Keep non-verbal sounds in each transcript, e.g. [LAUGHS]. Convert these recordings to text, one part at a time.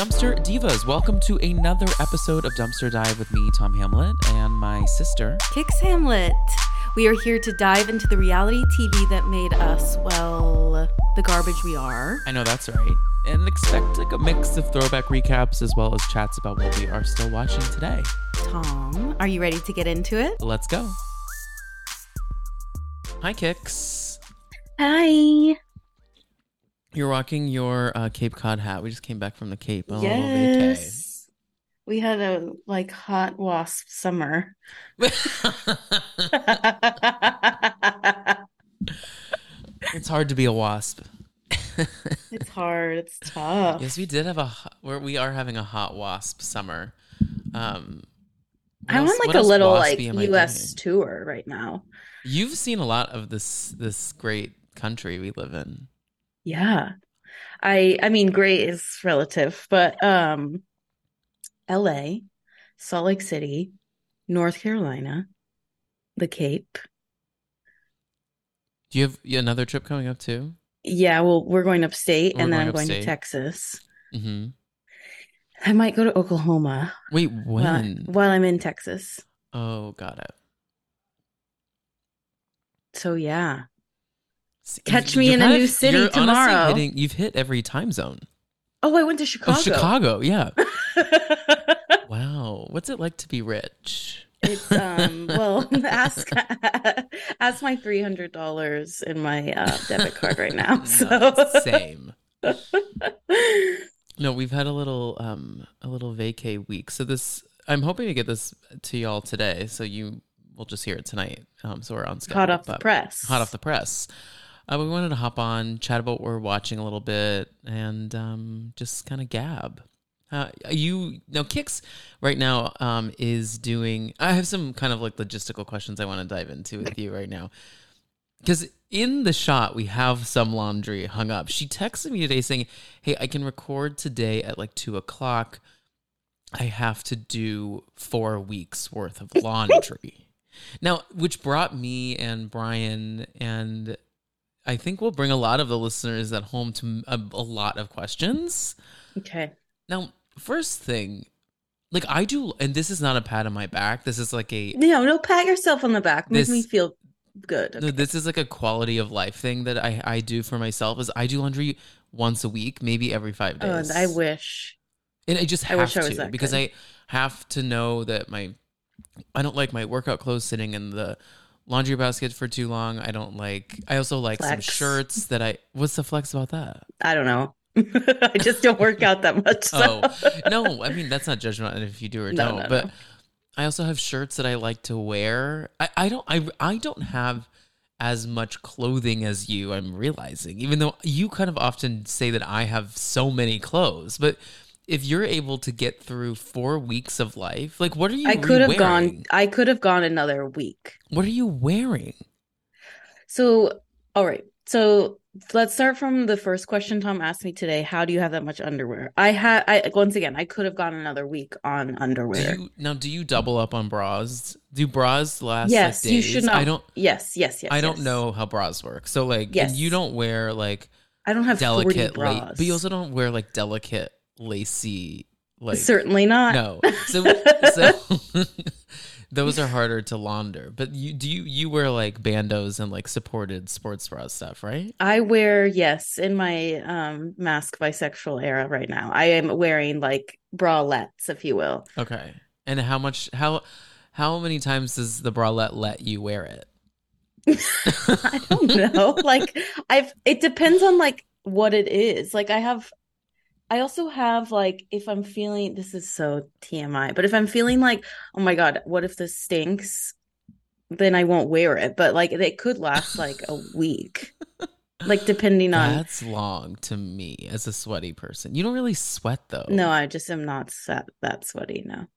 Dumpster Divas, welcome to another episode of Dumpster Dive with me, Tom Hamlett, and my sister. Cix Hamlett. We are here to dive into the reality TV that made us, well, the garbage we are. I know that's right. And expect like a mix of throwback recaps as well as chats about what we are still watching today. Tom, are you ready to get into it? Let's go. Hi, Kix. Hi. You're rocking your uh, Cape Cod hat. We just came back from the Cape. on a little. Yes. We had a like hot wasp summer. [LAUGHS] it's hard to be a wasp. [LAUGHS] it's hard. It's tough. Yes, we did have a we are having a hot wasp summer. Um, I'm on like a little like US tour right now. You've seen a lot of this this great country we live in. Yeah. I I mean great is relative, but um LA, Salt Lake City, North Carolina, the Cape. Do you have another trip coming up too? Yeah, well, we're going upstate We're and then going I'm going to upstate. Texas. hmm I might go to Oklahoma Wait, while, when? while I'm in Texas. Oh, got it. So yeah. Catch me in a new of- city tomorrow. hitting- you've hit every time zone. Oh, I went to Chicago. Oh, Chicago, yeah. [LAUGHS] Wow, what's it like to be rich? It's um well [LAUGHS] ask [LAUGHS] ask my three hundred dollars in my uh, debit card right now. So No, same. No, we've had a little um a little vacay week. So this I'm hoping to get this to y'all today. So you will just hear it tonight. Um so we're on schedule. hot off the press. Hot off the press. Uh, we wanted to hop on, chat about what we're watching a little bit, and um, just kind of gab. Uh, you now, Cix right now um, is doing. I have some kind of like logistical questions I want to dive into with you right now, because in the shot we have some laundry hung up. She texted me today saying, "Hey, I can record today at like two o'clock. I have to do four weeks worth of laundry." [LAUGHS] now, which brought me and Brian and I think we'll bring a lot of the listeners at home to a, a lot of questions. Okay. Now, first thing, like I do, and this is not a pat on my back. This is like a No, no, pat yourself on the back. Make This- me feel good. no, Okay. this is like a quality of life thing that I I do for myself. Is I do laundry once a week, maybe every five oh, days. I wish. and I just I have wish I was to that because good. I have to know that my I don't like my workout clothes sitting in the laundry basket for too long. I don't like. I also like some shirts that I. What's the flex about that? I don't know. [LAUGHS] I just don't work out that much. So. Oh no, I mean that's not judgment if you do or [LAUGHS] No, don't. no, but no. I also have shirts that I like to wear. I, I don't I I don't have as much clothing as you. I'm realizing, even though you kind of often say that I have so many clothes, but if you're able to get through four weeks of life, like what are you? I could have gone? I could have gone another week. What are you wearing? So, all right. So let's start from the first question Tom asked me today. How do you have that much underwear? I had I once again I could have gone another week on Do underwear. you now? Do you double up on bras? Do bras last? yes, like, you should not. I don't. Yes, yes, yes. I don't know how bras work. So like, and Yes. you don't wear like I don't have delicate, la- bras. but you also don't wear like delicate, lacy, like Certainly not. no. So, [LAUGHS] so [LAUGHS] those are harder to launder. But you do you you wear like bandeaus and like supported sports bra stuff, right? I wear yes in my um masc bisexual era right now. I am wearing like bralettes, if you will. Okay. And how much how how many times does the bralette let you wear it? [LAUGHS] I don't know. like I've it depends on like what it is. Like I have I also have like if I'm feeling this is so TMI, but if I'm feeling like, oh my God, what if this stinks? Then I won't wear it. But like it could last like a week. Like depending on That's long to me as a sweaty person. You don't really sweat though. no, I just am not that that sweaty now.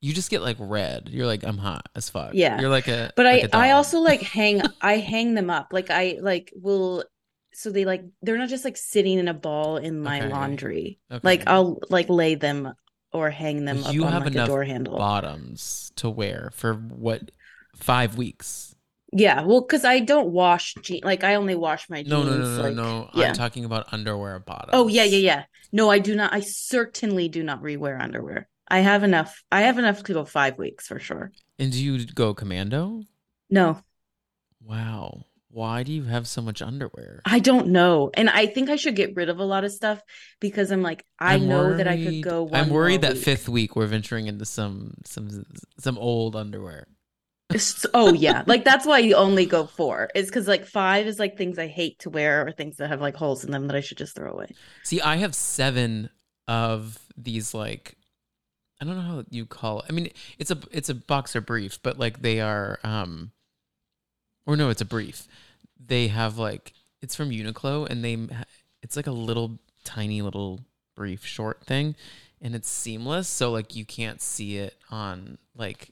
You just get like red. You're like, I'm hot as fuck. Yeah. You're like a But like a I I dog. also like hang [LAUGHS] I hang them up. Like I like will so they like they're not just like sitting in a ball in my Okay. laundry. Okay. Like I'll like lay them or hang them up you on have like a door handle. bottoms to wear for what five weeks. Yeah, well, because I don't wash jeans. Like I only wash my jeans. No, no, no, no, like, no. yeah. I'm talking about underwear bottoms. Oh yeah, yeah, yeah. No, I do not. I certainly do not rewear underwear. I have enough. I have enough to go five weeks for sure. And do you go commando? No, Wow. Why do you have so much underwear? I don't know, and I think I should get rid of a lot of stuff because I'm like I I'm know that I could go. One I'm worried that week. fifth week we're venturing into some some some old underwear. Oh yeah, like that's why you only go four. Is because like five is like things I hate to wear or things that have like holes in them that I should just throw away. See, I have seven of these like I don't know how you call it. I mean, it's a it's a boxer brief, but like they are um or no, it's a brief. They have like it's from Uniqlo and they it's like a little tiny little brief short thing and it's seamless so like you can't see it on like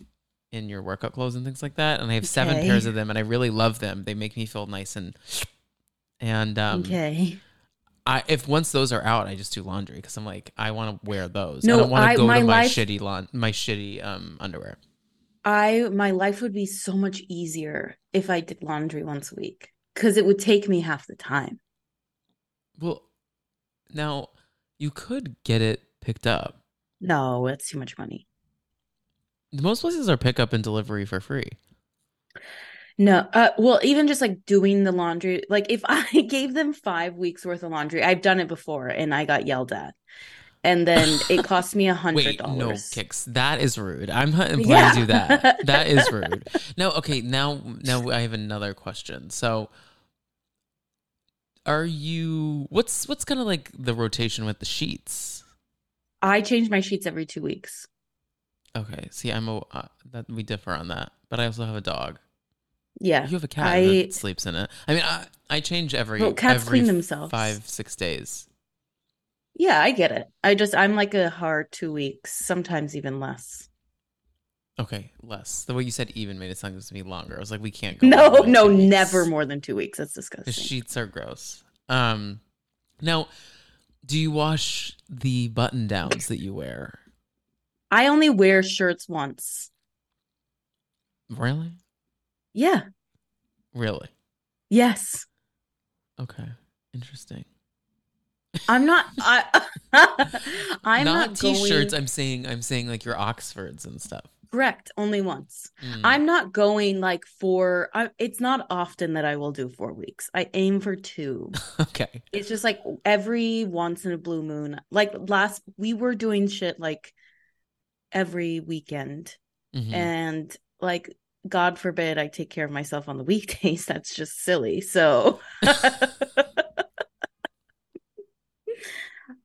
in your workout clothes and things like that and I have seven pairs of them and I really love them. They make me feel nice and and um okay. I if once those are out, I just do laundry because I'm like I want to wear those. No, I don't want to go my to my life- shitty lawn, my shitty um underwear. I my life would be so much easier if I did laundry once a week because it would take me half the time. Well, now you could get it picked up. No, that's too much money. Most places are pickup and delivery for free. No, uh, well, even just like doing the laundry, like if [LAUGHS] I gave them five weeks worth of laundry, I've done it before and I got yelled at, and then it [LAUGHS] cost me a hundred dollars. no Cix. That is rude. I'm not implying Yeah. to do that. [LAUGHS] That is rude. No, okay. Now, now I have another question. So, are you? What's what's kind of like the rotation with the sheets? I change my sheets every two weeks. Okay. See, I'm a uh, that we differ on that, but I also have a dog. Yeah, You have a cat I- that sleeps in it. I mean, I, I change every Well, cats every clean themselves. five six days. Yeah, I get it. I just I'm like a hard two weeks, sometimes even less. Okay, less. The way you said even made it sound like to me longer. I was like, we can't go. No, no, weeks. never more than two weeks. That's disgusting. The sheets are gross. Um, now, do you wash the button downs that you wear? I only wear shirts once. Really, Yeah. really? Yes. Okay, interesting. I'm not. I. [LAUGHS] I'm not, not, t-shirts. Going, I'm saying, I'm saying like your Oxfords and stuff. correct. Only once. Mm. I'm not going like for. I, it's not often that I will do four weeks. I aim for two. [LAUGHS] okay. It's just like every once in a blue moon. Like last, we were doing shit like every weekend, Mhm. and like God forbid I take care of myself on the [LAUGHS] weekdays. That's just silly. So.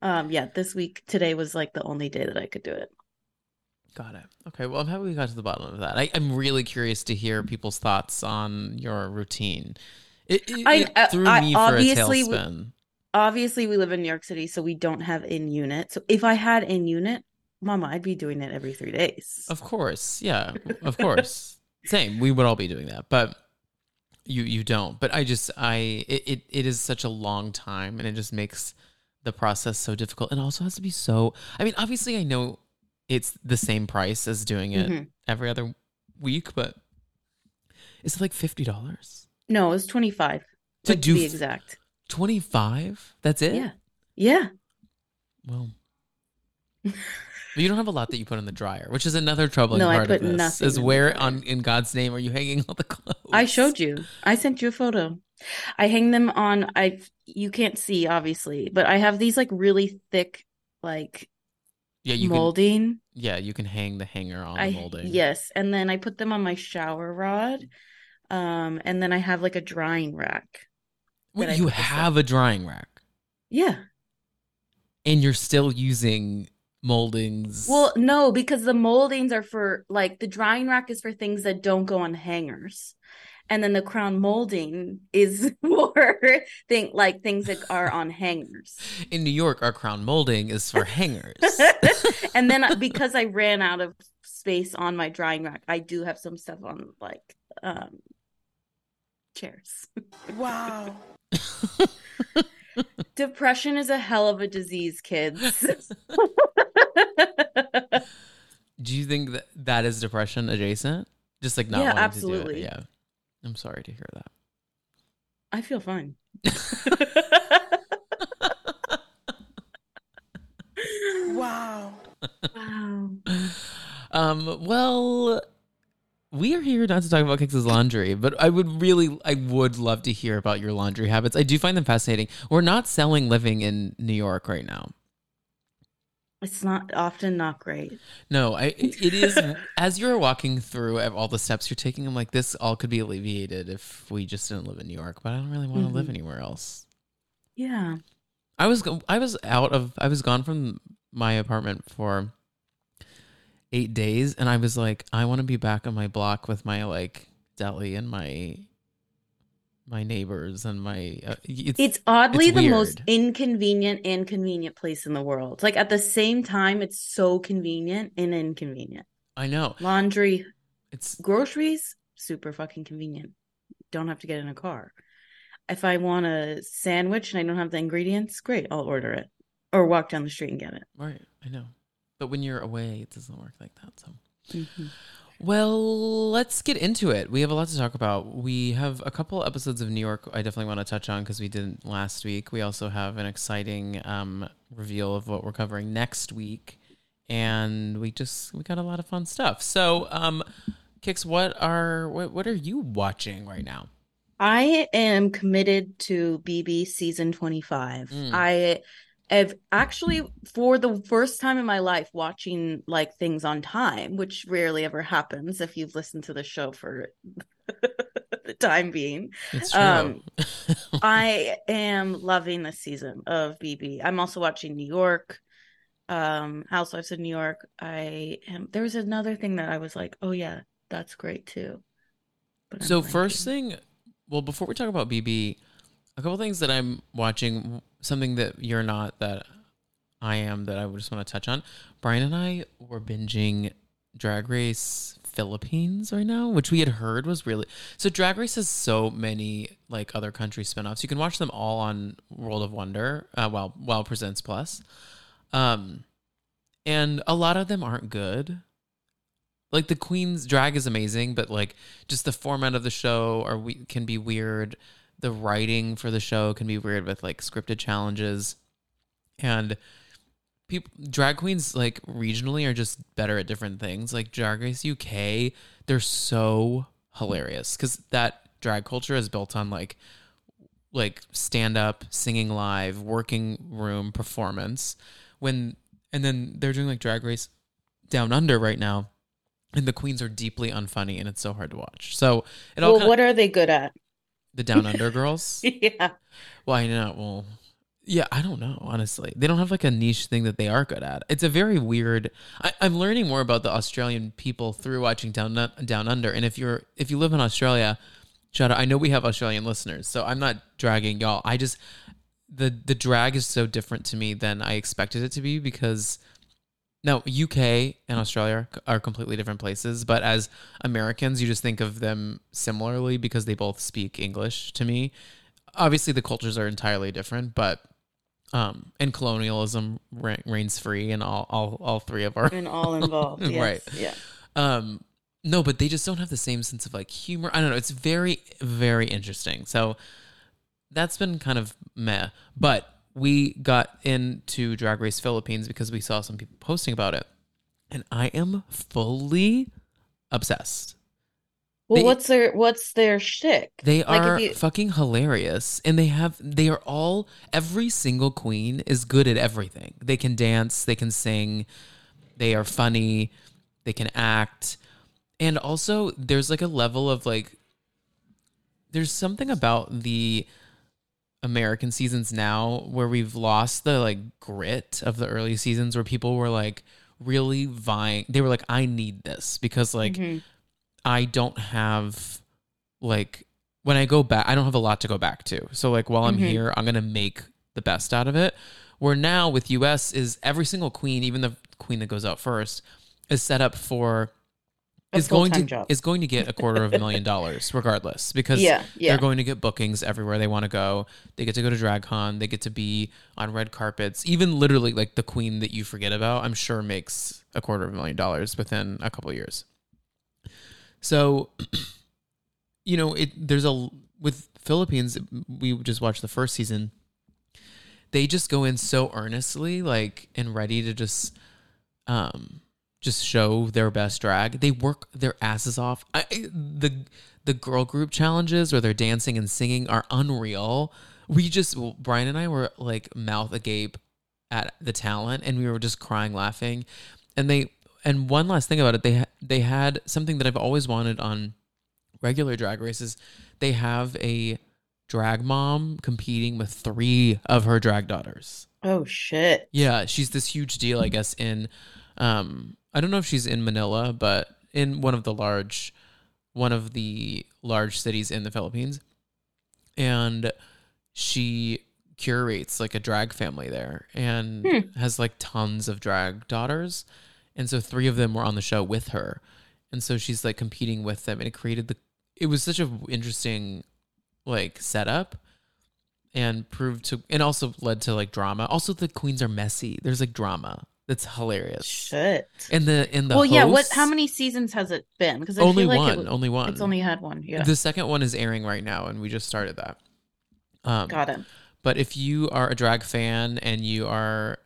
Um yeah, this week today was like the only day that I could do it. Got it. Okay. Well, I'm happy we got to the bottom of that. I, I'm really curious to hear people's thoughts on your routine. It, it, I- it uh, threw I- me for a obviously- tailspin. Obviously, we live in New York City, so we don't have in unit. So if I had in unit, mama, I'd be doing it every 3 days. Of course. Yeah. Of course. [LAUGHS] Same. We would all be doing that, but you you don't. But I just I it, it it is such a long time, and it just makes the process so difficult. And also has to be so. I mean, obviously, I know it's the same price as doing it Mhm. every other week, but is it like fifty dollars No, it was 25 to like, do to be exact. 25 that's it Yeah. Yeah. well you don't have a lot that you put in the dryer which is another troubling No, I part put of this nothing is where on in god's name are you hanging all the clothes I showed you. I sent you a photo. I hang them on I you can't see obviously, but I have these like really thick like yeah you can molding. yeah you can hang the hanger on I the molding yes, and then I put them on my shower rod. Um and then I have like a drying rack. Wait, you have a drying rack Yeah. and you're still using moldings Well, no, because the moldings are for like the drying rack is for things that don't go on hangers. And then the crown molding is [LAUGHS] for thing like things that are on hangers. in new york our crown molding is for hangers [LAUGHS] and then uh, because I ran out of space on my drying rack, I do have some stuff on like um chairs. Wow. [LAUGHS] Depression is a hell of a disease, kids. Do you think that that is depression adjacent just like not Yeah, wanting absolutely. to do it yeah I'm sorry to hear that. I feel fine. [LAUGHS] Wow. wow. Um, well, we are here not to talk about Cix's laundry, but I would really, I would love to hear about your laundry habits. I do find them fascinating. We're not selling living in New York right now. It's not often not great. No, I, it is as you're walking through all the steps you're taking. I'm like, this all could be alleviated if we just didn't live in New York, but I don't really want to live Mhm. anywhere else. Yeah. I was I was out of I was gone from my apartment for eight days, and I was like, I want to be back on my block with my like deli and my my neighbors and my. Uh, it's, It's oddly it's the most inconvenient and convenient place in the world. Like at the same time, it's so convenient and inconvenient. I know Laundry, it's groceries, super fucking convenient. Don't have to get in a car. If I want a sandwich and I don't have the ingredients, great, I'll order it or walk down the street and get it. right. I know, but when you're away, it doesn't work like that. So. Mhm. Well, let's get into it. We have a lot to talk about. We have a couple episodes of New York I definitely want to touch on because we didn't last week. We also have an exciting um, reveal of what we're covering next week. And we just we got a lot of fun stuff. So, um Cix, what are what, what are you watching right now? I am committed to BB season 25. Mm. I have actually, for the first time in my life, watching like things on time, which rarely ever happens if you've listened to the show for [LAUGHS] the time being. Um, [LAUGHS] I am loving this season of BB. I'm also watching New York, um, Housewives of New York. I am. There was another thing that I was like, oh yeah, that's great too. But So first thing, well, before we talk about BB, a couple things that I'm watching, something that you're not that I am that I would just want to touch on. Brian and I were binging Drag Race Philippines right now, which we had heard was really so. Drag Race has so many like other country spinoffs. You can watch them all on World of Wonder, uh, Wow Wow Presents Plus, um, and a lot of them aren't good like the queen's drag is amazing but like just the format of the show or we can be weird the writing for the show can be weird with like scripted challenges. And people drag queens like regionally are just better at different things. Like drag race uk they're so hilarious because that drag culture is built on like like stand up singing live working room performance. When and then they're doing like drag race down under right now and the queens are deeply unfunny and it's so hard to watch. So it all well, kinda- what are they good at? The down under girls? [LAUGHS] Yeah. well i know well yeah i don't know honestly. They don't have like a niche thing that they are good at. It's a very weird I, i'm learning more about the australian people through watching down down under. And if you're if you live in australia shout out i know we have australian listeners so i'm not dragging y'all. I just the the drag is so different to me than i expected it to be because no uk and australia are completely different places but as americans you just think of them similarly because they both speak english to me obviously the cultures are entirely different but um and colonialism reigns free in all all, all three of our And all involved. [LAUGHS] Yes. Right. Yeah. um no but they just don't have the same sense of like humor i don't know it's very very interesting so that's been kind of meh but we got into drag race philippines because we saw some people posting about it and i am fully obsessed Well, They- what's their what's their shtick? they Like, are you- fucking hilarious, and they have they are all every single queen is good at everything. They can dance, they can sing, they are funny, they can act, and also there's like a level of like there's something about the American seasons now where we've lost the like grit of the early seasons where people were like really vying. They were like, I need this because like Mhm. I don't have like when I go back, I don't have a lot to go back to. So like while I'm Mhm. here, I'm gonna make the best out of it. Where now with US is every single queen, even the queen that goes out first, is set up for is going to job. is going to get a quarter of a million dollars [LAUGHS] regardless because Yeah, yeah. they're going to get bookings everywhere they want to go. They get to go to DragCon. They get to be on red carpets. Even literally, like the queen that you forget about, I'm sure makes a quarter of a million dollars within a couple of years. So [CLEARS THROAT] you know, it there's a with Philippines. We just watched the first season. They just go in so earnestly, like and ready to just, um, just show their best drag. They work their asses off. I, the the girl group challenges where they're dancing and singing are unreal. We just Brian and I were like mouth agape at the talent, and we were just crying laughing. And they and one last thing about it, they they had something that I've always wanted on regular drag races. They have a drag mom competing with three of her drag daughters. Oh shit. Yeah, she's this huge deal, I guess, in um I don't know if she's in Manila, but in one of the large one of the large cities in the Philippines. And she curates like a drag family there and Hmm. has like tons of drag daughters. And so three of them were on the show with her. And so she's like competing with them and it created the it was such a interesting like setup and proved to and also led to like drama. Also the queens are messy. There's like drama. That's hilarious. Shit. And the in the well, yeah. What? How many seasons has it been? Because only feel like one. it, only one. it's only had one. Yeah. The second one is airing right now, and we just started that. Um, Got it. But if you are a drag fan and you are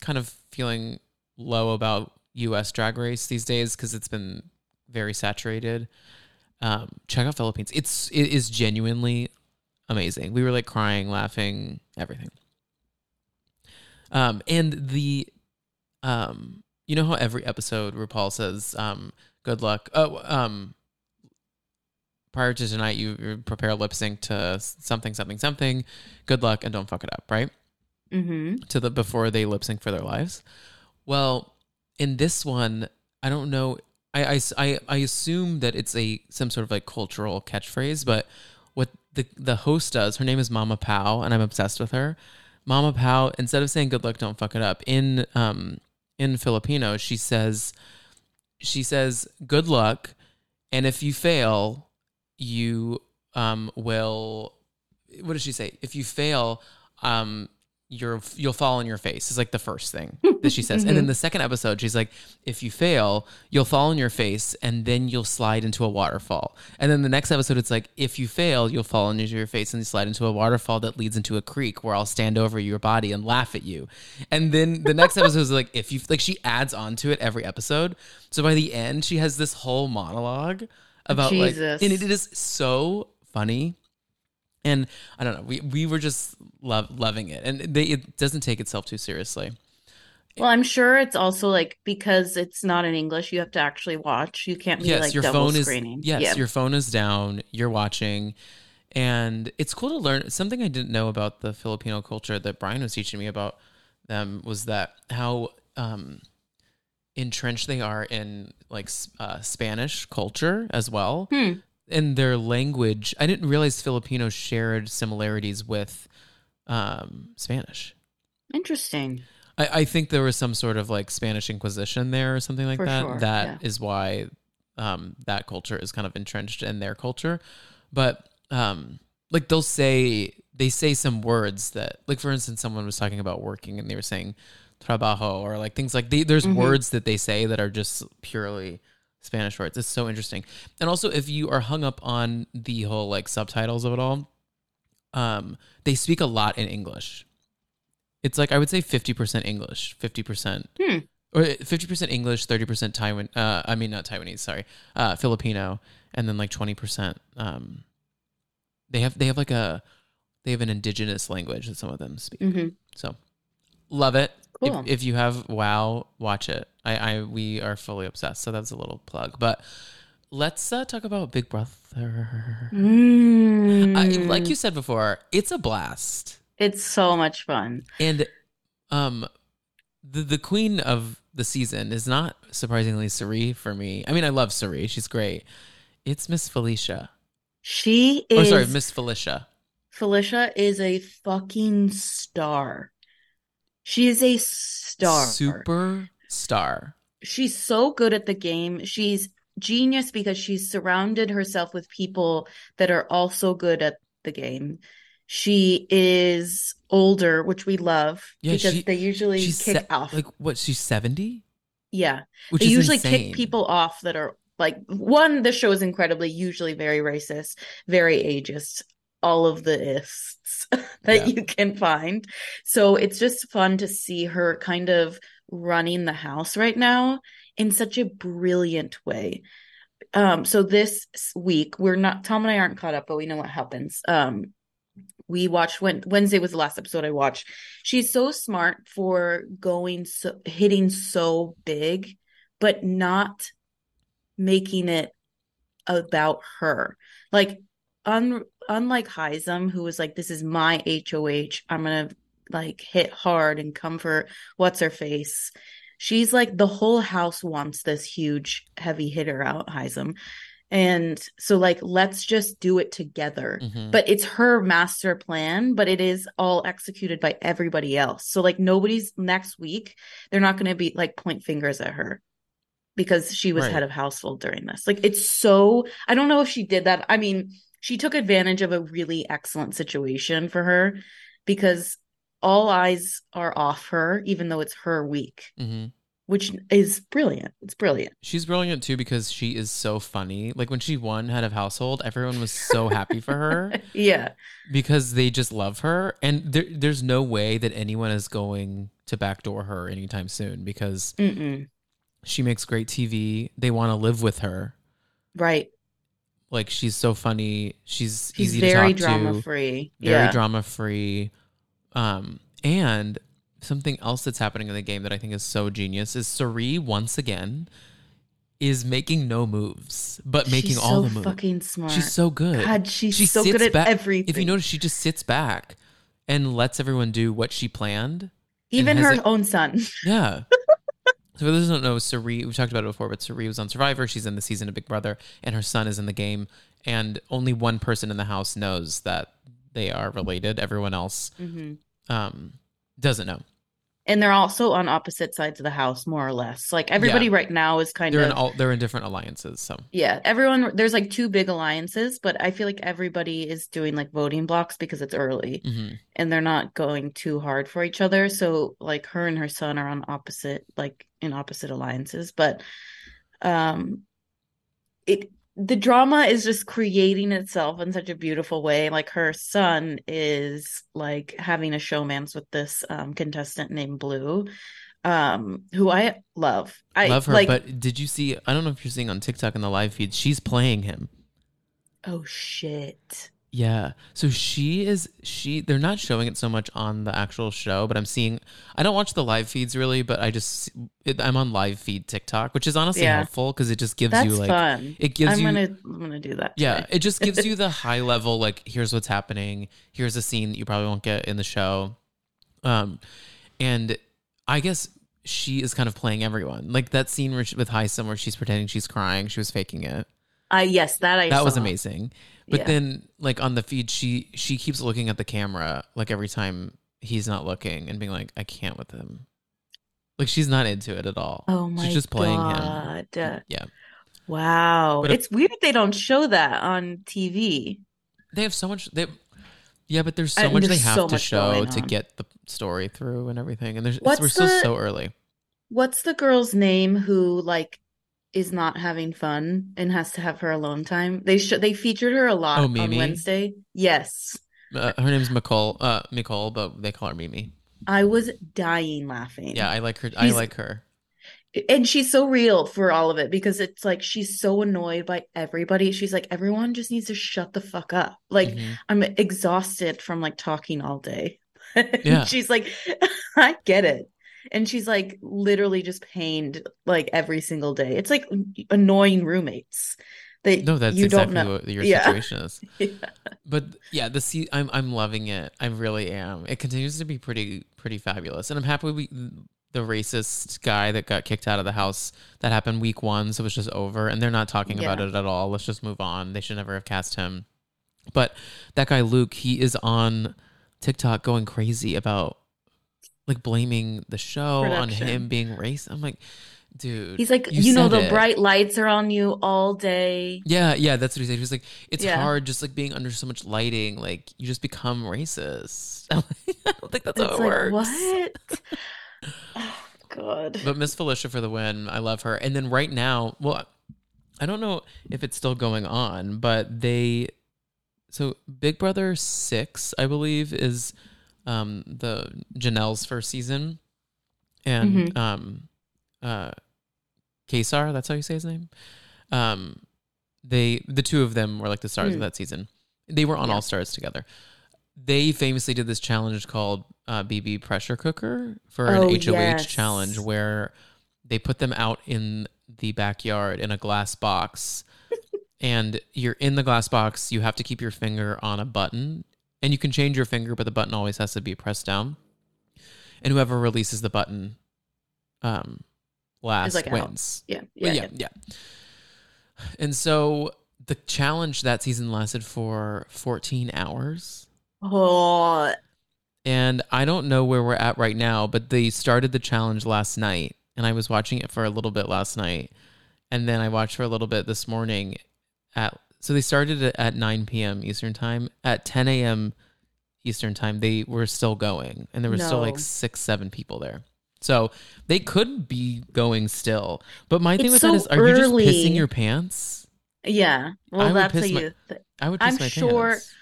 kind of feeling low about U.S. drag race these days because it's been very saturated, um, check out Philippines. It's it is genuinely amazing. We were like crying, laughing, everything. Um, and the, um, you know how every episode RuPaul says, um, "Good luck." Oh, um, prior to tonight, you, prepare lip sync to something, something, something. Good luck, and don't fuck it up, right? Mm-hmm. to the before they lip sync for their lives. Well, in this one, I don't know. I, I, I, I assume that it's a some sort of like cultural catchphrase, but what the the host does, her name is Mama Pao, and I'm obsessed with her. Mama Pao, instead of saying "good luck, don't fuck it up," in um in Filipino, she says she says "good luck," and if you fail, you um will. What does she say? If you fail, um you're you'll fall on your face is like the first thing [LAUGHS] that she says. And then mm-hmm. the second episode she's like if you fail you'll fall on your face and then you'll slide into a waterfall. And then the next episode it's like if you fail you'll fall into your face and you slide into a waterfall that leads into a creek where i'll stand over your body and laugh at you. And then the next episode is like if you like she adds on to it every episode. So by the end she has this whole monologue about Jesus. like and it is so funny and I don't know. We we were just love loving it, and they, it doesn't take itself too seriously. Well, I'm sure it's also like because it's not in English, you have to actually watch. You can't be yes, like your double phone screening. is yes, yeah. your phone is down. You're watching, and it's cool to learn something I didn't know about the Filipino culture that Brian was teaching me about them was that how um, entrenched they are in like uh, Spanish culture as well. Hmm. In their language, I didn't realize Filipino shared similarities with um, Spanish. Interesting. I, I think there was some sort of like Spanish Inquisition there or something like For that. sure, That is yeah. why um, that culture is kind of entrenched in their culture. But um, like they'll say they say some words that like for instance someone was talking about working and they were saying trabajo or like things like they, there's Mhm. words that they say that are just purely Spanish words. It's so interesting. And also if you are hung up on the whole like subtitles of it all, um, they speak a lot in English. It's like I would say fifty percent English, fifty percent Hmm. or fifty percent English, thirty percent Taiwan. Uh, I mean not Taiwanese, sorry, uh, Filipino, and then like twenty percent. Um, they have they have like a they have an indigenous language that some of them speak. hmm So love it. Cool. If, if you have WoW, watch it. I, I we are fully obsessed. So that's a little plug. But let's uh, talk about Big Brother. Mm. I, like you said before, it's a blast. it's so much fun. And um the the queen of the season is not surprisingly Cirie for me. I mean, I love Cirie. She's great. It's Miss Felicia. She Oh, is sorry, Miss Felicia. Felicia is a fucking star. She is a star. Super star. She's so good at the game. She's genius because she's surrounded herself with people that are also good at the game. She is older, which we love Yeah, because she- they usually kick se- off. like what? She's seventy, yeah, which they usually insane. kick people off that are Like one, the show is incredibly, usually very racist, very ageist, all of the ists [LAUGHS] that Yeah. you can find. So it's just fun to see her kind of running the house right now in such a brilliant way. Um, so this week we're not Tom and I aren't caught up, but we know what happens. Um, we watched when Wednesday was the last episode I watched. She's so smart for going so hitting so big, but not making it about her. Like un, unlike Hisam, who was like, This is my HOH. I'm gonna like hit hard and comfort what's her face. She's like the whole house wants this huge heavy hitter out, Hisam. And so like let's just do it together Mhm. but it's her master plan but it is all executed by everybody else so like nobody's next week they're not going to be like point fingers at her because she was Right. head of household during this like it's so i don't know if she did that i mean she took advantage of a really excellent situation for her because all eyes are off her even though it's her week Mhm. which is brilliant it's brilliant She's brilliant too because she is so funny. Like when she won head of household, everyone was so happy for her [LAUGHS] yeah because they just love her, and there, there's no way that anyone is going to backdoor her anytime soon because Mm-mm. she makes great TV. They want to live with her. right Like she's so funny. She's she's easy very to talk drama to. free very yeah drama free. Um, and something else that's happening in the game that I think is so genius is Cirie once again is making no moves, but making She's all so the moves. fucking smart. She's so good. God, she's she so good at back- everything. If you notice, she just sits back and lets everyone do what she planned. even her own son. Yeah. [LAUGHS] so for those who don't know, Cirie, we've talked about it before, but Cirie was on Survivor. She's in the season of Big Brother, and her son is in the game. And only one person in the house knows that they are related. Everyone else Mhm. um, doesn't know. And they're also on opposite sides of the house, more or less. Like everybody right now is kind They're of in all they're in different alliances. So yeah. Everyone there's like two big alliances, but I feel like everybody is doing like voting blocks because it's early mhm. and they're not going too hard for each other. So like her and her son are on opposite like in opposite alliances, but um it the drama is just creating itself in such a beautiful way. Like her son is like having a showmance with this um contestant named Blue, um, who I love. I love her. like but did you see? I don't know if you're seeing on TikTok in the live feed. She's playing him. oh shit. Yeah. So she is she they're not showing it so much on the actual show, but I'm seeing I don't watch the live feeds really, but I just it, I'm on live feed TikTok, which is honestly Yeah. helpful cuz it just gives That's you like fun. it gives I'm you gonna I'm gonna do that. Yeah, today. it just gives you the [LAUGHS] high level like here's what's happening, here's a scene that you probably won't get in the show. Um and I guess she is kind of playing everyone. Like that scene she, with Hisam where she's pretending she's crying, she was faking it I yes, that I that was amazing but Yeah. then like on the feed she she keeps looking at the camera like every time he's not looking and being like i can't with him like she's not into it at all Oh my she's just playing him god. yeah Wow. But if- it's weird they don't show that on TV. they have so much they yeah but there's so And much they have so to show to get the story through and everything and there's What's we're still so early What's the girl's name who like is not having fun and has to have her alone time? They sh- they featured her a lot Oh, on Wednesday. Yes. uh, her name's Nicole uh Nicole but they call her Mimi I was dying laughing. yeah I like her I like her And she's so real for all of it because it's like she's so annoyed by everybody. She's like, everyone just needs to shut the fuck up. Like, Mhm. I'm exhausted from like talking all day. [LAUGHS] Yeah. she's like, [LAUGHS] I get it. And she's like literally just pained like every single day. It's like annoying roommates that no that's you exactly don't know. what your Yeah. situation is [LAUGHS] Yeah. but yeah the se- I'm I'm loving it I really am it continues to be pretty pretty fabulous and I'm happy we the racist guy that got kicked out of the house that happened week one so it's just over and they're not talking about it at all let's just move on they should never have cast him but that guy Luke he is on TikTok going crazy about like blaming the show on him being racist I'm like dude He's like, you you, know, the it." bright lights are on you all day. Yeah, yeah, that's what he said. He was like, it's Yeah. hard just like being under so much lighting, like you just become racist. [LAUGHS] I don't think that's how It's it like, works. what? [LAUGHS] oh, God. But Miss Felicia for the win. I love her. And then right now, well, I don't know if it's still going on, but they so Big Brother 6, I believe is um the Janelle's first season and Mhm. um uh Kaysar, that's how you say his name. Um they the two of them were like the stars of Mm. that season. They were on Yeah. All Stars together. They famously did this challenge called uh, BB Pressure Cooker for an Oh, HOH yes. challenge where they put them out in the backyard in a glass box. [LAUGHS] and you're in the glass box, you have to keep your finger on a button. And you can change your finger, but the button always has to be pressed down. And whoever releases the button um, last like wins. Yeah. Yeah, Yeah. yeah, yeah. And so the challenge that season lasted for 14 hours. Oh, And I don't know where we're at right now, but they started the challenge last night. And I was watching it for a little bit last night. And then I watched for a little bit this morning at so they started at 9 p.m. Eastern time. At 10 a.m. Eastern time, they were still going. And there were still like six, seven people there. So they could be going still. But my thing It's with so that is are you just early. pissing your pants? yeah. Well, that's a youth. my- I would I'm sure- pants.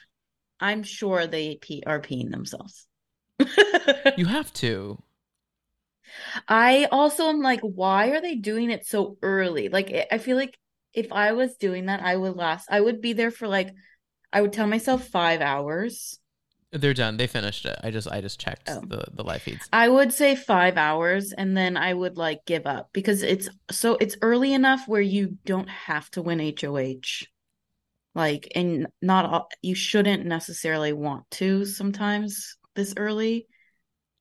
I'm sure they pee, are peeing themselves. [LAUGHS] You have to. I also am like, why are they doing it so early? Like, I feel like if I was doing that, I would last, I would be there for like, I would tell myself five hours. They're done. They finished it. I just I just checked Oh. the the live feeds. I would say five hours and then I would like give up because it's so it's early enough where you don't have to win HOH. Like, and not all, you shouldn't necessarily want to sometimes this early.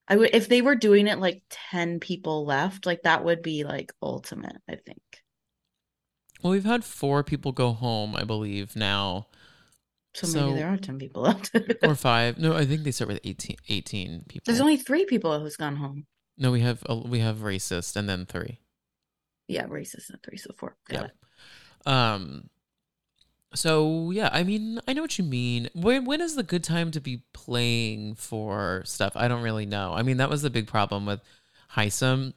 I would, if they were doing it like 10 people left, like that would be like ultimate, I think. Well, we've had four people go home, I believe now, So, So- maybe there are 10 people left. [LAUGHS] or five. No, I think they start with 18, 18 people. There's only three people who's gone home. no. We have a, we have racist and then three. Yeah, racist and three, so four. Got Yeah. Um. So yeah, I mean, I know what you mean. When when is the good time to be playing for stuff? I don't really know. I mean, that was the big problem with Hisam,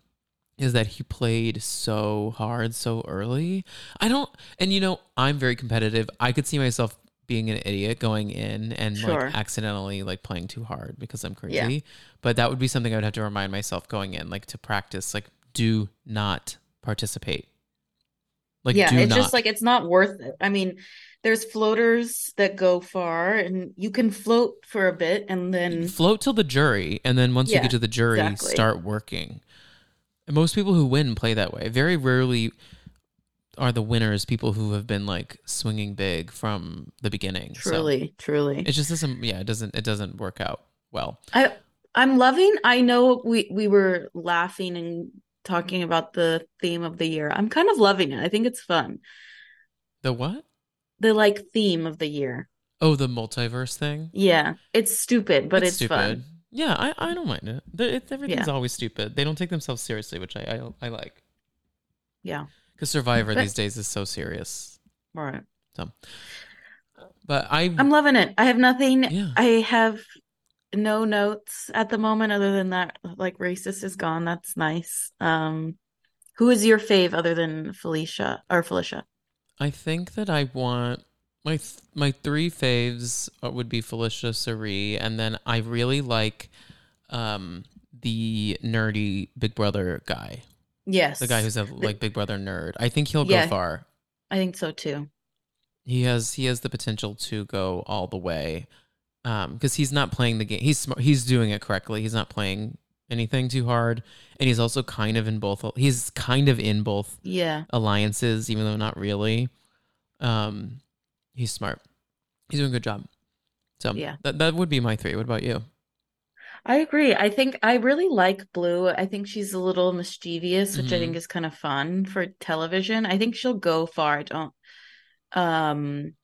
is that he played so hard so early. I don't, and you know, I'm very competitive. I could see myself being an idiot going in and Sure. like accidentally like playing too hard because I'm crazy. Yeah. But that would be something I would have to remind myself going in, like to practice, like do not participate. Like yeah, it's not. just like it's not worth it. I mean, there's floaters that go far and you can float for a bit and then float till the jury and then once you get to the jury exactly. start working most people who win play that way very rarely are the winners people who have been like swinging big from the beginning So truly, truly. it just doesn't yeah it doesn't it doesn't work out well I I'm loving. I know we we were laughing and talking about the theme of the year. I'm kind of loving it. I think it's fun. the what The like theme of the year. oh the multiverse thing Yeah, it's stupid, but it's, fun. Yeah i i don't mind it, The- it everything's Yeah. always stupid they don't take themselves seriously which i i, I like Yeah. because survivor But- these days is so serious All right. So. But i I'm loving it. I have nothing. Yeah. I have no notes at the moment other than that like racist is gone. That's nice. Um who is your fave other than Felicia or Felicia? I think that I want my th- my three faves uh, would be Felicia Cirie, and then I really like um the nerdy Big Brother guy, Yes. the guy who's a like Big Brother nerd. I think he'll Yeah. go far. I think so too. He has he has the potential to go all the way, um, because he's not playing the game. He's smart. He's doing it correctly. He's not playing anything too hard, and he's also kind of in both. He's kind of in both Yeah. alliances, even though not really. Um, he's smart. He's doing a good job. So Yeah. that that would be my three. What about you? I agree. I think I really like Blue. I think she's a little mischievous, which I Mhm. think is kind of fun for television. I think she'll go far. I don't um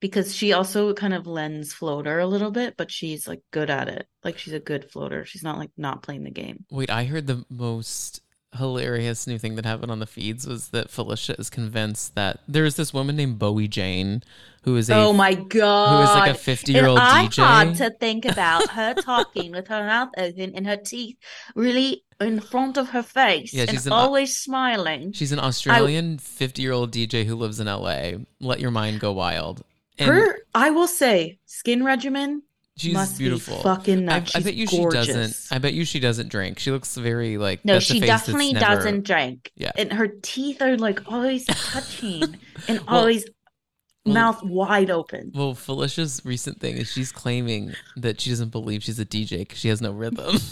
because she also kind of lends floater a little bit, but she's like good at it. Like she's a good floater. She's not like not playing the game. Wait, I heard the most hilarious new thing that happened on the feeds was that Felicia is convinced that there's this woman named Bowie Jane who is a Oh my god! who is like a 50 year old DJ. had to think about her talking with her mouth open and her teeth really in front of her face, Yeah, she's and an- always smiling. She's an Australian 50 year old DJ who lives in LA. Let your mind go wild. And her, I will say, skin regimen she's must beautiful. be fucking I, nuts. I She's bet you gorgeous. she doesn't. I bet you she doesn't drink. She looks very like No, she definitely never- doesn't drink. Yeah. And her teeth are like always [LAUGHS] touching and Well- always well- mouth wide open. Well, Felicia's recent thing is she's claiming that she doesn't believe she's a DJ because she has no rhythm. [LAUGHS]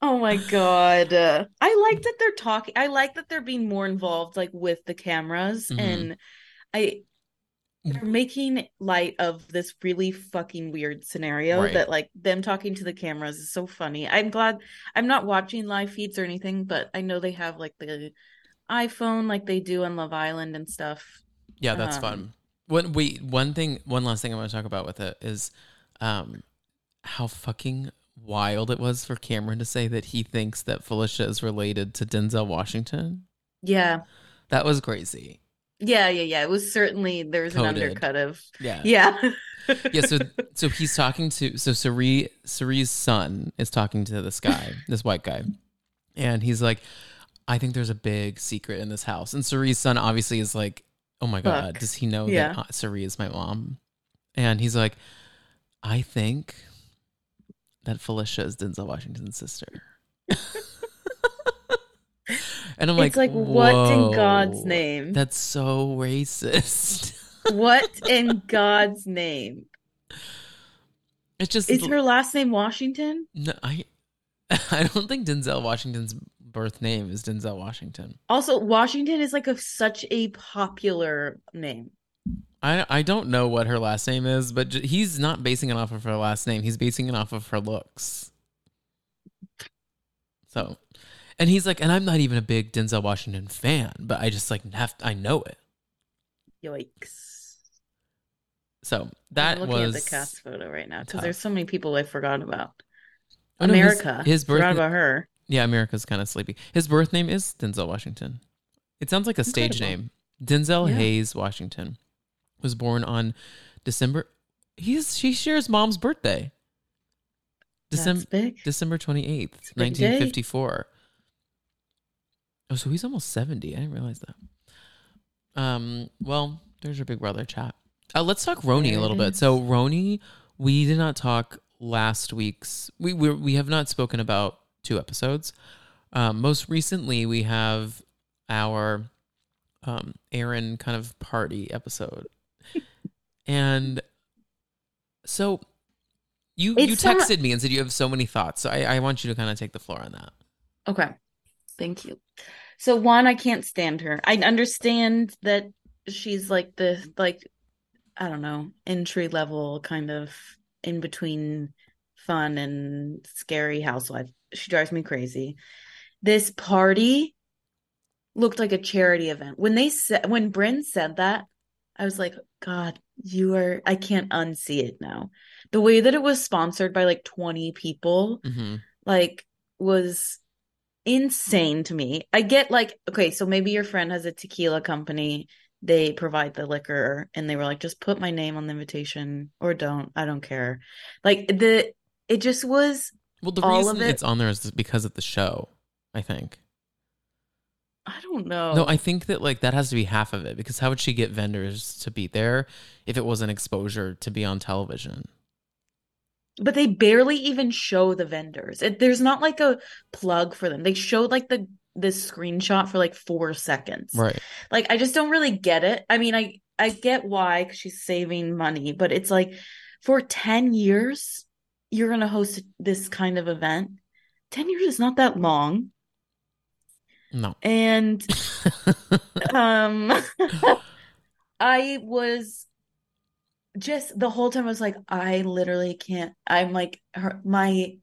oh my god. Uh, I like that they're talking. I like that they're being more involved like with the cameras Mhm. and I they're making light of this really fucking weird scenario Right. that like them talking to the cameras is so funny. I'm glad I'm not watching live feeds or anything, but I know they have like the iPhone like they do on Love Island and stuff. yeah, that's Um, fun. One wait, one thing, one last thing I want to talk about with it is, um, how fucking wild it was for Cameron to say that he thinks that Felicia is related to Denzel Washington. Yeah. That was crazy. Yeah, yeah, yeah. It was certainly there was an undercut of Yeah. yeah. yeah so [LAUGHS] so he's talking to so Cirie Cirie's son is talking to this guy [LAUGHS] this white guy and he's like i think there's a big secret in this house and Cirie's son obviously is like oh my god Fuck. does he know Yeah. that Cirie is my mom and he's like i think that felicia is denzel washington's sister [LAUGHS] and i'm like it's like what in God's name? that's so racist [LAUGHS] What in God's name? it's just Is her last name Washington? No, I [LAUGHS] I don't think Denzel Washington's birth name is Denzel Washington. Also, Washington is like a such a popular name. I I don't know what her last name is, but j- he's not basing it off of her last name. He's basing it off of her looks. So, and he's like, and I'm not even a big Denzel Washington fan, but I just like have I know it. Yikes. So I'm that looking was at the cast photo right now because there's so many people I forgot about. Oh, no, his- America. His, birth. forgot about her. Yeah, America's kind of sleepy. His birth name is Denzel Washington. It sounds like a stage name. Denzel Yeah. Hayes Washington was born on December. He's she shares mom's birthday. December That's big. December twenty eighth, a big day. nineteen fifty four. Oh, so he's almost seventy. I didn't realize that. Um. Well, there's your big brother chat. Uh, let's talk RHONY a little bit. So RHONY, we did not talk last week's. We we we have not spoken about two episodes. Um, most recently, we have our um, Erin kind of party episode, [LAUGHS] and so you you It's some- texted me and said you have so many thoughts. So I, I want you to kind of take the floor on that. Okay. Thank you. So one, I can't stand her. I understand that she's like the like I don't know, entry level kind of in between fun and scary housewife. She drives me crazy. This party looked like a charity event. When they said when Bryn said that, I was like, God, you are I can't unsee it now. The way that it was sponsored by like 20 people hmm like was Mm-hmm. insane to me. I get like okay, so maybe your friend has a tequila company, they provide the liquor and they were like just put my name on the invitation or don't, I don't care. Like the it just was Well, the All reason of it- it's on there is because of the show. I think. I don't know. No, I think that like that has to be half of it because how would she get vendors to be there if it wasn't exposure to be on television? But they barely even show the vendors. It, there's not like a plug for them. They showed like the this screenshot for like 4 seconds. Right. like i just don't really get it i mean i i get why because she's saving money but it's like for 10 years you're gonna host this kind of event 10 years is not that long No. and [LAUGHS] um [LAUGHS] i was just the whole time i was like i literally can't i'm like her my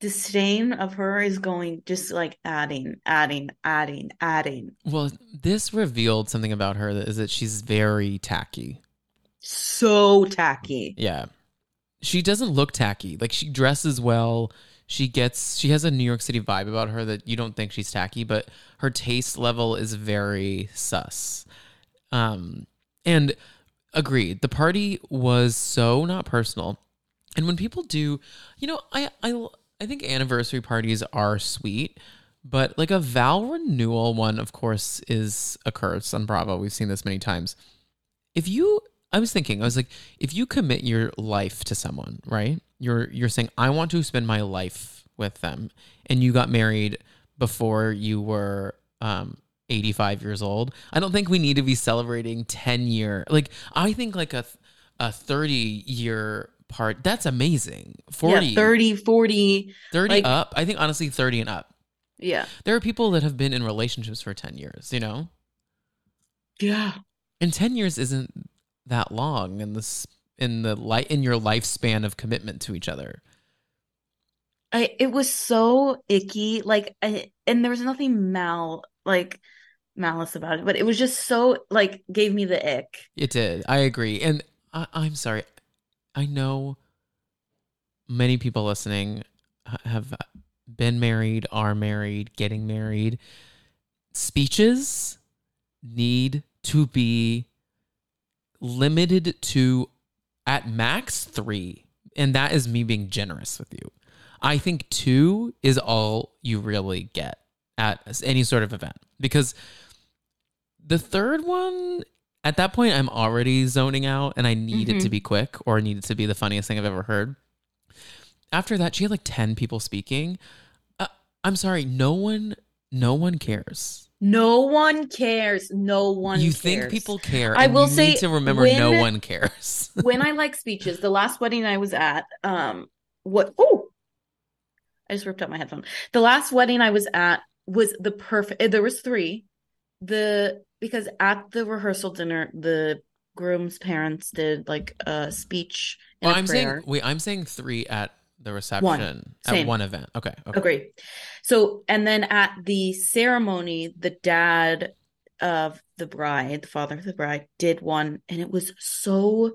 disdain of her is going just like adding adding adding adding well, this revealed something about her that is that she's very tacky. so tacky Yeah. she doesn't look tacky. Like she dresses well. She gets she has a New York City vibe about her that you don't think she's tacky, but her taste level is very sus. Um and agreed. The party was so not personal. And when people do, you know, I I I think anniversary parties are sweet, but like a vow renewal one, of course, is a curse on Bravo. We've seen this many times. If you I was thinking, I was like, if you commit your life to someone, right? You're you're saying, I want to spend my life with them, and you got married before you were um 85 years old. I don't think we need to be celebrating 10 year. Like I think like a a 30 year part that's amazing. 40 Yeah, 30, 40. 30 like- up. I think honestly 30 and up. Yeah. There are people that have been in relationships for 10 years, you know? Yeah. And 10 years isn't that long in this in the light in your lifespan of commitment to each other. I it was so icky. Like I, and there was nothing mal like malice about it, but it was just so like gave me the ick. It did. I agree. And I, I'm sorry. I know many people listening have been married, are married, getting married. Speeches need to be limited to at max three. And that is me being generous with you. I think two is all you really get at any sort of event because the third one at that point i'm already zoning out and i need it to Mhm. be quick or need it to be the funniest thing i've ever heard after that she had like 10 people speaking uh, i'm sorry no one no one cares No one cares. No one you cares. think people care I will you say need to remember no one cares [LAUGHS] when I like speeches, the last wedding I was at, um, what? Oh, I just ripped out my headphone. The last wedding I was at was the perfect. There was three. The because at the rehearsal dinner, the groom's parents did like a speech and well, a i'm prayer. saying wait i'm saying three at the reception at Same. one event okay okay Agree. So, and then at the ceremony, the dad of the bride, the father of the bride, did one, and it was so.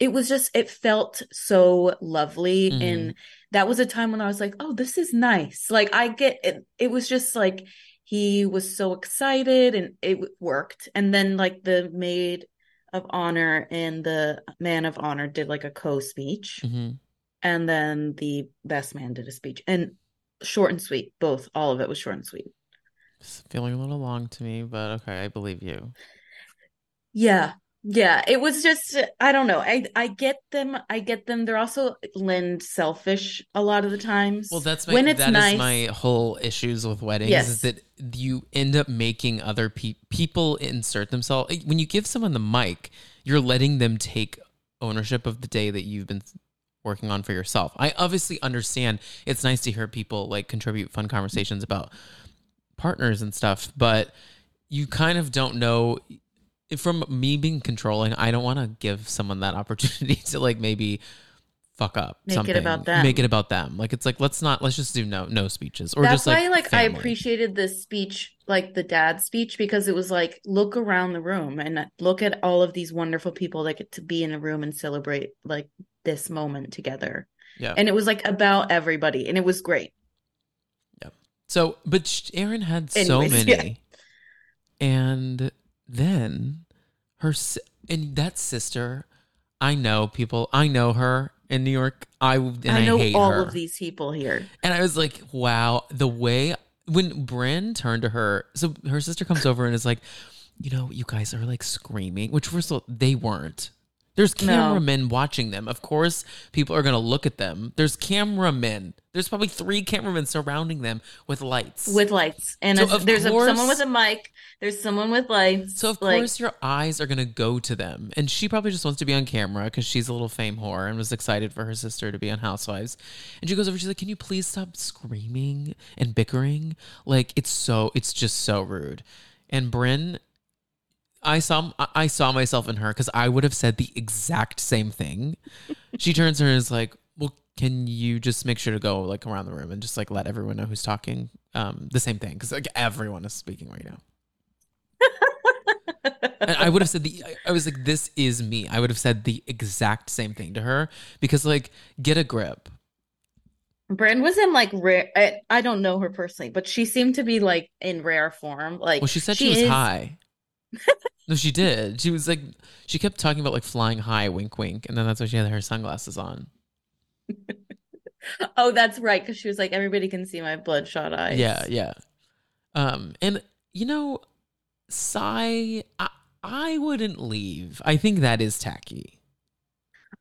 It was just. It felt so lovely, Mhm. and that was a time when I was like, "Oh, this is nice." Like I get it. It was just like he was so excited, and it worked. And then like the maid of honor and the man of honor did like a co speech Mhm. and then the best man did a speech. And short and sweet both all of it was short and sweet. It's feeling a little long to me but okay i believe you. Yeah yeah it was just i don't know i i get them i get them they're also lend selfish a lot of the times Well, that's my when it's that is nice my whole issues with weddings Yes. is that you end up making other pe- people insert themselves. Eh, when you give someone the mic, you're letting them take ownership of the day that you've been working on for yourself. I obviously understand it's nice to hear people like contribute fun conversations about partners and stuff, but you kind of don't know from me being controlling, I don't want to give someone that [LAUGHS] opportunity to like maybe fuck up Make it something. about them. Make it about them. Like it's like let's not let's just do no no speeches or that's just like why like i appreciated the speech like the dad speech because it was like look around the room and look at all of these wonderful people that get to be in a room and celebrate like this moment together Yeah. and it was like about everybody and it was great yeah So, but Erin had so [LAUGHS] many, yeah. and then her si- and that sister. I know people. I know her in New York. I and I, i know hate all her. of these people here And I was like, wow, the way when Bryn turned to her, so her sister comes over and is like, you know, you guys are like screaming, which first of all, they weren't. There's No. cameramen watching them. Of course, people are going to look at them. There's cameramen. There's probably three cameramen surrounding them with lights. with lights and So a- there's a, someone with a mic there's someone with lights So of like, course your eyes are gonna go to them, and she probably just wants to be on camera because she's a little fame whore and was excited for her sister to be on Housewives. And she goes over, she's like, "Can you please stop screaming and bickering? Like it's so, it's just so rude." And Bryn, I saw, I saw myself in her because I would have said the exact same thing. she turns her and is like, "Well, can you just make sure to go like around the room and just like let everyone know who's talking?" Um, the same thing because like everyone is speaking right now. And I would have said the I- was like, this is me. I would have said the exact same thing to her because like, get a grip. Bryn was in like rare. I, I don't know her personally, but she seemed to be like in rare form. Like, Well, she said she, was is- high. [LAUGHS] no, she did. She was like, she kept talking about like flying high, wink, wink, and then that's why she had her sunglasses on. [LAUGHS] Oh, that's right, because she was like, everybody can see my bloodshot eyes. Yeah, yeah. Um, and you know, Psy, I, I wouldn't leave. I think that is tacky.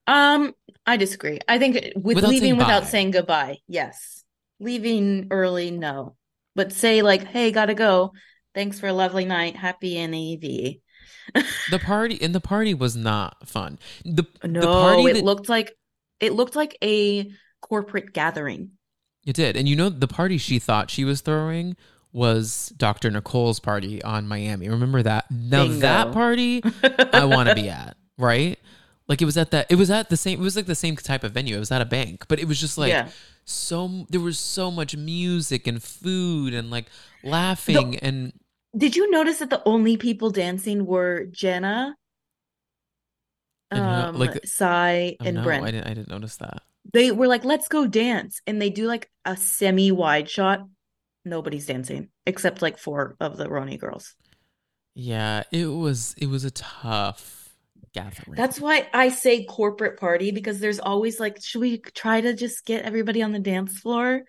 Um, I disagree. I think with Without saying leaving without bye. saying goodbye, yes. Leaving early, no. But say like, "Hey, gotta go. Thanks for a lovely night. Happy NAV." [LAUGHS] The party and the party was not fun. The No, the party it that, looked like it looked like a corporate gathering. it did, and you know the party she thought she was throwing was Dr. Nicole's party on Miami. Remember that? Now Bingo. that party I want to be [LAUGHS] at, right? Like it was at that. It was at the same. It was like the same type of venue. It was at a bank, but it was just like yeah. so. There was so much music and food and like laughing and Did you notice that the only people dancing were Jenna, um, like- Sai, oh, and no, Brent? I didn't. I didn't notice that. They were like, "Let's go dance," and they do like a semi-wide shot. Nobody's dancing except like four of the RHONY girls. Yeah, it was. It was a tough gathering. That's why I say corporate party because there's always like, should we try to just get everybody on the dance floor?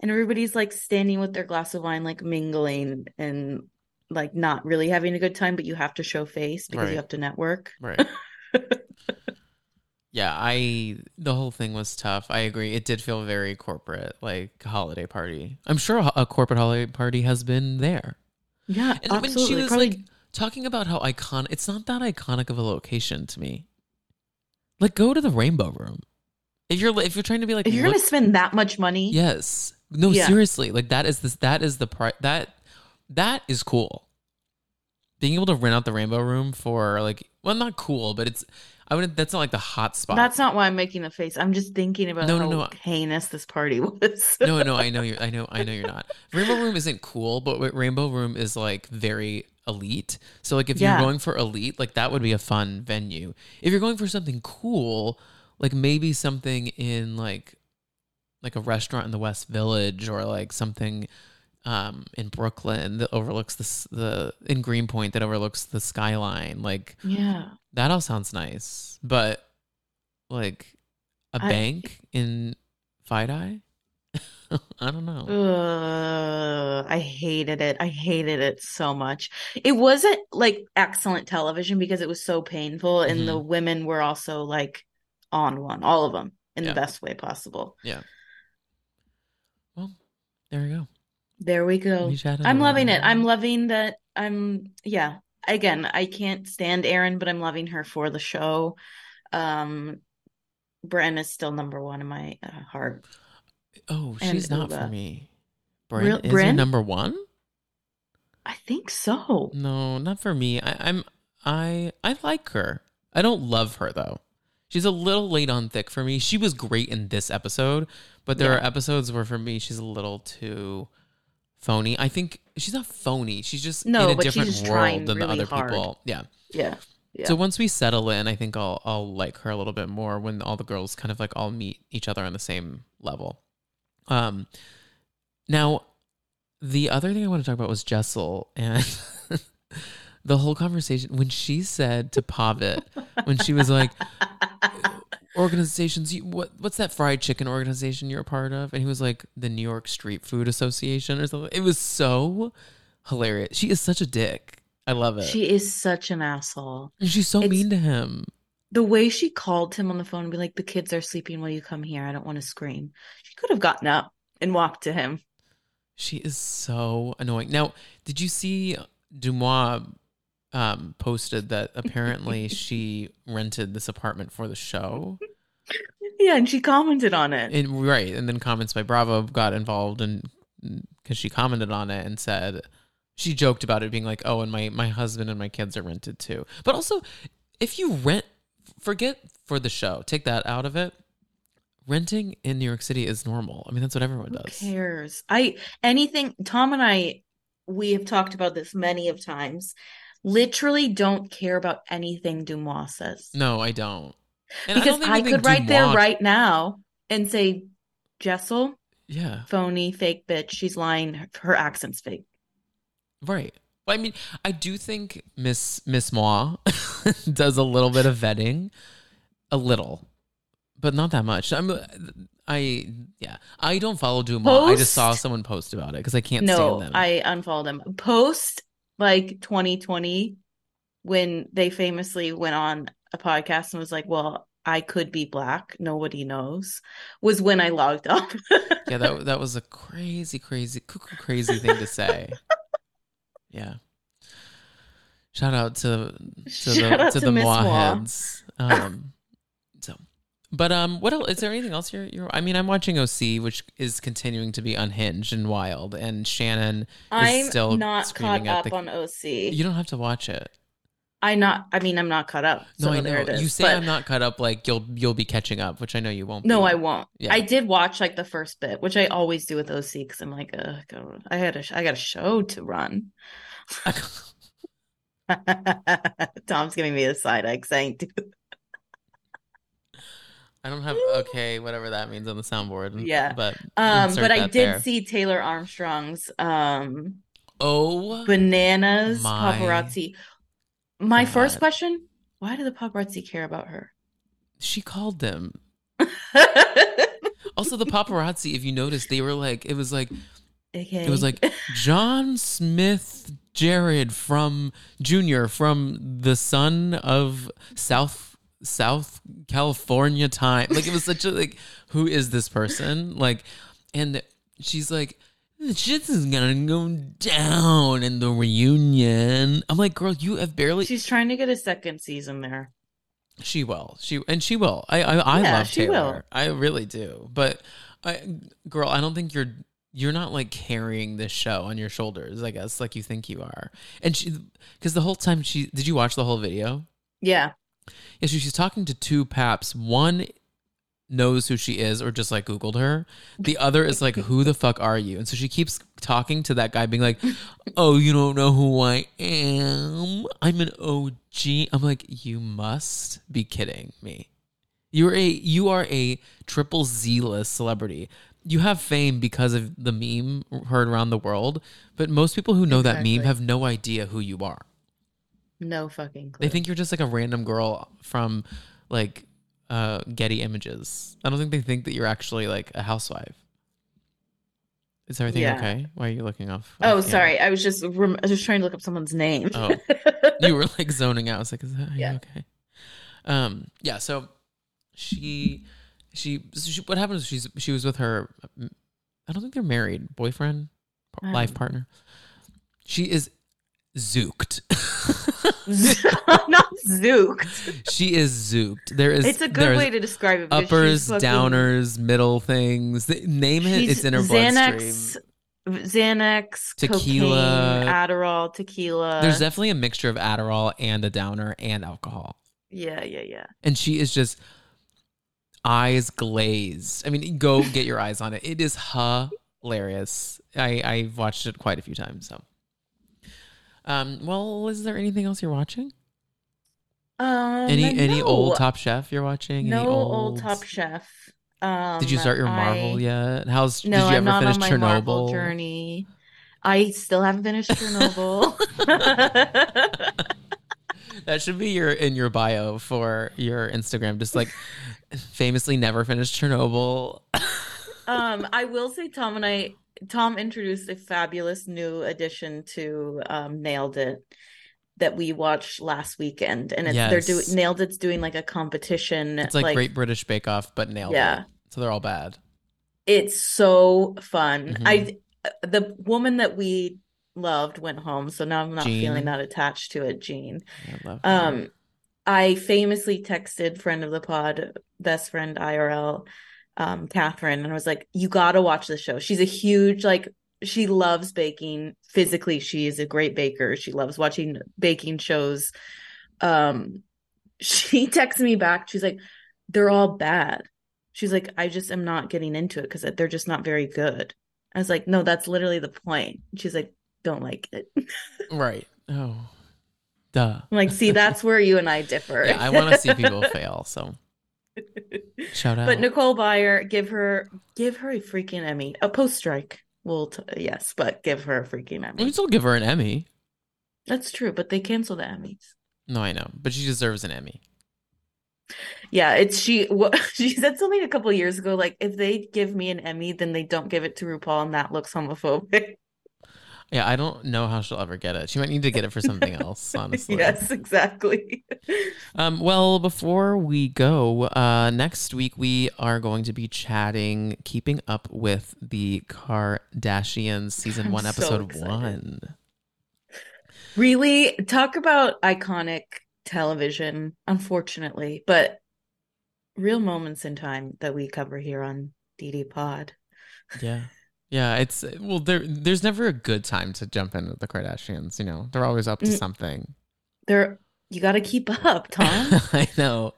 And everybody's like standing with their glass of wine, like mingling and like not really having a good time, but you have to show face because Right. you have to network. right. [LAUGHS] yeah, I. The whole thing was tough. I agree. It did feel very corporate, like holiday party. I'm sure a, corporate holiday party has been there. Yeah, And when absolutely. she was Probably- like talking about how iconic, it's not that iconic of a location to me. Like, go to the Rainbow Room. If you're if you're trying to be like, if you're look- gonna spend that much money, yes, no, Yeah. seriously, like that is this that is the pri- that that is cool. Being able to rent out the Rainbow Room for like, well, not cool, but it's I wouldn't. That's not like the hot spot. that's not why I'm making the face. I'm just thinking about No, how no, no. heinous this party [LAUGHS] was. no, no, I know you're. I know, I know you're not. Rainbow Room isn't cool, but Rainbow Room is like very elite. So like if Yeah. you're going for elite, like that would be a fun venue. If you're going for something cool, like maybe something in like like a restaurant in the West Village or like something um in Brooklyn that overlooks the the in Greenpoint that overlooks the skyline. Like yeah. that all sounds nice, but like a I- bank in FiDi? [LAUGHS] I don't know. Ugh, I hated it. I hated it so much. It wasn't like excellent television because it was so painful, and the women were also like on one, all of them, in Yeah. the best way possible. Yeah. Well, there we go. There we go. We I'm loving it. I'm loving that. I'm, yeah. Again, I can't stand Erin, but I'm loving her for the show. Um, Bryn is still number one in my uh, heart. Oh, and she's not for me. Bryn Real- is Bryn? number one? I think so. No, not for me. I, I'm I I like her. I don't love her though. She's a little late on thick for me. She was great in this episode, but there Yeah. are episodes where for me she's a little too phony. I think she's not phony. She's just No, in a different world than the really other hard. people. Yeah. Yeah. Yeah. So once we settle in, I think I'll I'll like her a little bit more when all the girls kind of like all meet each other on the same level. Um now the other thing I want to talk about was Jessel and [LAUGHS] the whole conversation when she said to Pavit when she was like [LAUGHS] organizations you, what what's that fried chicken organization you're a part of and he was like the New York Street Food Association or something it was so hilarious she is such a dick I love it She is such an asshole. and she's so It's- mean to him The way she called him on the phone and be like, the kids are sleeping while you come here. I don't want to scream. She could have gotten up and walked to him. She is so annoying. Now, did you see Deux Moi um, posted that [LAUGHS] apparently she rented this apartment for the show? Yeah, and she commented on it. And right, and then comments by Bravo got involved and because she commented on it and said she joked about it being like, "Oh, and my my husband and my kids are rented too." But also, if you rent, forget for the show, take that out of it. Renting in New York City is normal. I mean, that's what everyone Who does. cares? I anything Tom and I we have talked about this many of times. Literally don't care about anything Deux Moi says. No, I don't. And because don't think I, could right there, right now, and say, Jessel, Yeah, phony, fake bitch. She's lying. Her- Her accent's fake. right. Well, I mean, I do think Miss Miss Moi [LAUGHS] does a little bit of vetting, a little, but not that much. I'm, I yeah, I don't follow Deux Moi. I just saw someone post about it because I can't No, stand them. I unfollowed them. Post like 2020, when they famously went on a podcast and was like, "Well, I could be black. Nobody knows." Was when I logged off. [LAUGHS] yeah, that that was a crazy, crazy, cuckoo crazy thing to say. [LAUGHS] yeah. Shout out to to Shout the to, to the Moi. heads. Um, but um, what else? Is there anything else you're you're? I mean, I'm watching OC, which is continuing to be unhinged and wild, and Shannon. I'm still not screaming caught up the- on OC. You don't have to watch it. I not. I mean, I'm not caught up. No, so I there know. it is. You say But- I'm not caught up. Like you'll you'll be catching up, which I know you won't. No, be. I won't. Yeah. I did watch like the first bit, which I always do with OC because I'm like, uh, I had a, I got a show to run. [LAUGHS] [LAUGHS] Tom's giving me a side eye saying, I don't have [LAUGHS] okay, whatever that means on the soundboard. Yeah. but um, but I did there. see Taylor Armstrong's um Oh, bananas My paparazzi. My first question: Why do the paparazzi care about her? she called them. [LAUGHS] Also, the paparazzi. If you notice, they were like, it was like, okay. it was like John Smith Jared from Junior from the son of South South California time. Like it was such a like, who is this person? Like, and she's like. The shit is gonna go down in the reunion. I'm like, girl, you have barely. she's trying to get a second season there. She will. She and she will. I I, I Yeah, love she Taylor. will. I really do. But I girl, I don't think you're you're not like carrying this show on your shoulders, I guess, like you think you are. And she because the whole time she did you watch the whole video? Yeah, Yeah, so she's talking to two paps. One knows who she is or just like googled her. The other is like who the fuck are you? And so she keeps talking to that guy being like [LAUGHS] oh you don't know who i am. I'm an og i'm like you must be kidding me. You're a you are a triple z list celebrity. You have fame because of the meme heard around the world but most people who know that meme have no idea who you are no fucking clue. they think you're just like a random girl from like uh Getty Images. I don't think they think that you're actually like a housewife. Is everything Yeah. okay? Why are you looking off? Oh, off sorry. I was just rem- I was just trying to look up someone's name. Oh. [LAUGHS] You were like zoning out. I was like, is that Yeah. okay? Um, yeah, so she she, she what happened is she's she was with her I don't think they're married, boyfriend, life partner. She is zooked. [LAUGHS] Not zooked. she is zooked. There is It's a good way to describe it. uppers, downers, middle things. Name it. It's in her Xanax, bloodstream. Xanax, Tequila. cocaine, Adderall, tequila. There's definitely a mixture of Adderall and a downer and alcohol. yeah, yeah, yeah. And she is just eyes glazed. I mean, go get your eyes on it. It is hilarious. I I've watched it quite a few times. So, um, well, is there anything else you're watching? Um, Any any no. old Top Chef you're watching? No any old old Top Chef. Um, Did you start your Marvel I- yet? How's No, did you I'm ever not finish on my Chernobyl? Marvel journey. I still haven't finished Chernobyl. [LAUGHS] [LAUGHS] That should be your in your bio for your Instagram. Just like famously never finished Chernobyl. um, I will say Tom and I Tom introduced a fabulous new addition to um, Nailed It that we watched last weekend, and it's they're doing Nailed It's doing like a competition. It's like, Great British Bake Off, but nailed Yeah. it. So they're all bad. It's so fun. Mhm. I the woman that we loved went home, so now I'm not Jean. feeling that attached to it, Jean. I love Um, I famously texted friend of the pod, best friend IRL, um, Catherine, and I was like, "You got to watch the show." She's a huge like. She loves baking. Physically, she is a great baker. She loves watching baking shows. Um, [LAUGHS] she texted me back. She's like, "They're all bad." She's like, "I just am not getting into it because they're just not very good." I was like, "No, that's literally the point." She's like, "Don't like it." [LAUGHS] right. Oh. Duh. Like, see, that's where you and I differ. Yeah, I want to see people [LAUGHS] fail. So shout out. But Nicole Byer, give her give her a freaking Emmy. A post strike. Well, t- yes, but give her a freaking Emmy. can still give her an Emmy. That's true, but they cancel the Emmys. No, I know, but she deserves an Emmy. Yeah, it's she. [LAUGHS] What, she said something a couple years ago. Like, if they give me an Emmy, then they don't give it to RuPaul, and that looks homophobic. Yeah, I don't know how she'll ever get it. She might need to get it for something [LAUGHS] else, honestly. yes, exactly. Um, well, before we go, uh, next week we are going to be chatting, keeping up with the Kardashians season I'm one, so episode excited. one. Really, talk about iconic television. Unfortunately, but real moments in time that we cover here on DD Pod. Yeah. [LAUGHS] Yeah, it's well there there's never a good time to jump in with the Kardashians, you know. They're always up to Mm. something. There, you got to keep up, Tom. [LAUGHS] I know.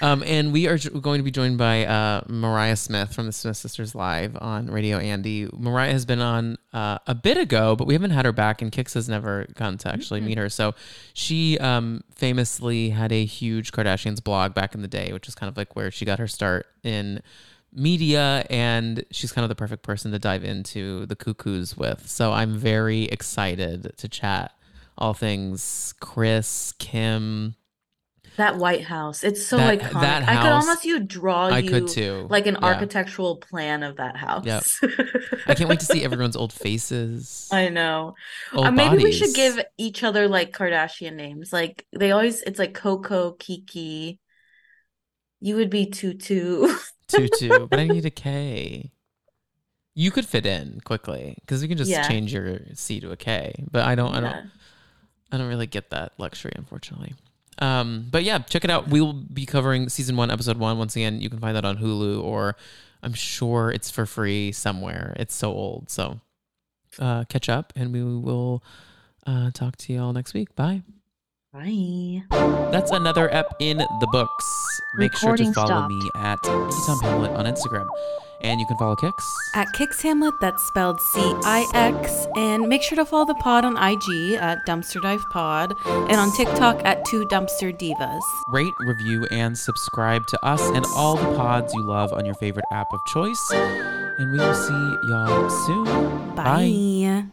Um, and we are going to be joined by uh, Mariah Smith from the Smith Sisters Live on Radio Andy. Mariah has been on uh, a bit ago, but we haven't had her back, and Cix has never gotten to actually meet her. So she um, famously had a huge Kardashians blog back in the day, which is kind of like where she got her start in media, and she's kind of the perfect person to dive into the cuckoos with. So I'm very excited to chat all things Kris, Kim. That White House, it's so That- iconic. that I could house- almost you draw I you could too. like an Yeah. architectural plan of that house. Yep. [LAUGHS] I can't wait to see everyone's old faces. I know. Uh, maybe we should give each other like Kardashian names. Like they always, it's like Coco, Kiki. You would be Tutu. [LAUGHS] Tutu, but I need a K. You could fit in quickly because you can just Yeah. change your C to a K. But I don't, I don't, I don't really get that luxury, unfortunately. Um, but yeah, check it out. We will be covering season one, episode one. Once again, you can find that on Hulu, or I'm sure it's for free somewhere. It's so old, so uh, catch up, and we will uh, talk to you all next week. Bye. Bye. That's another ep in the books. Make sure to follow stopped. me at Tom Hamlett on Instagram. And you can follow Cix. At Cix Hamlett, that's spelled C I X. And make sure to follow the pod on IG at Dumpster Dive Pod and on TikTok at Two Dumpster Divas. Rate, review, and subscribe to us and all the pods you love on your favorite app of choice. And we will see y'all soon. Bye.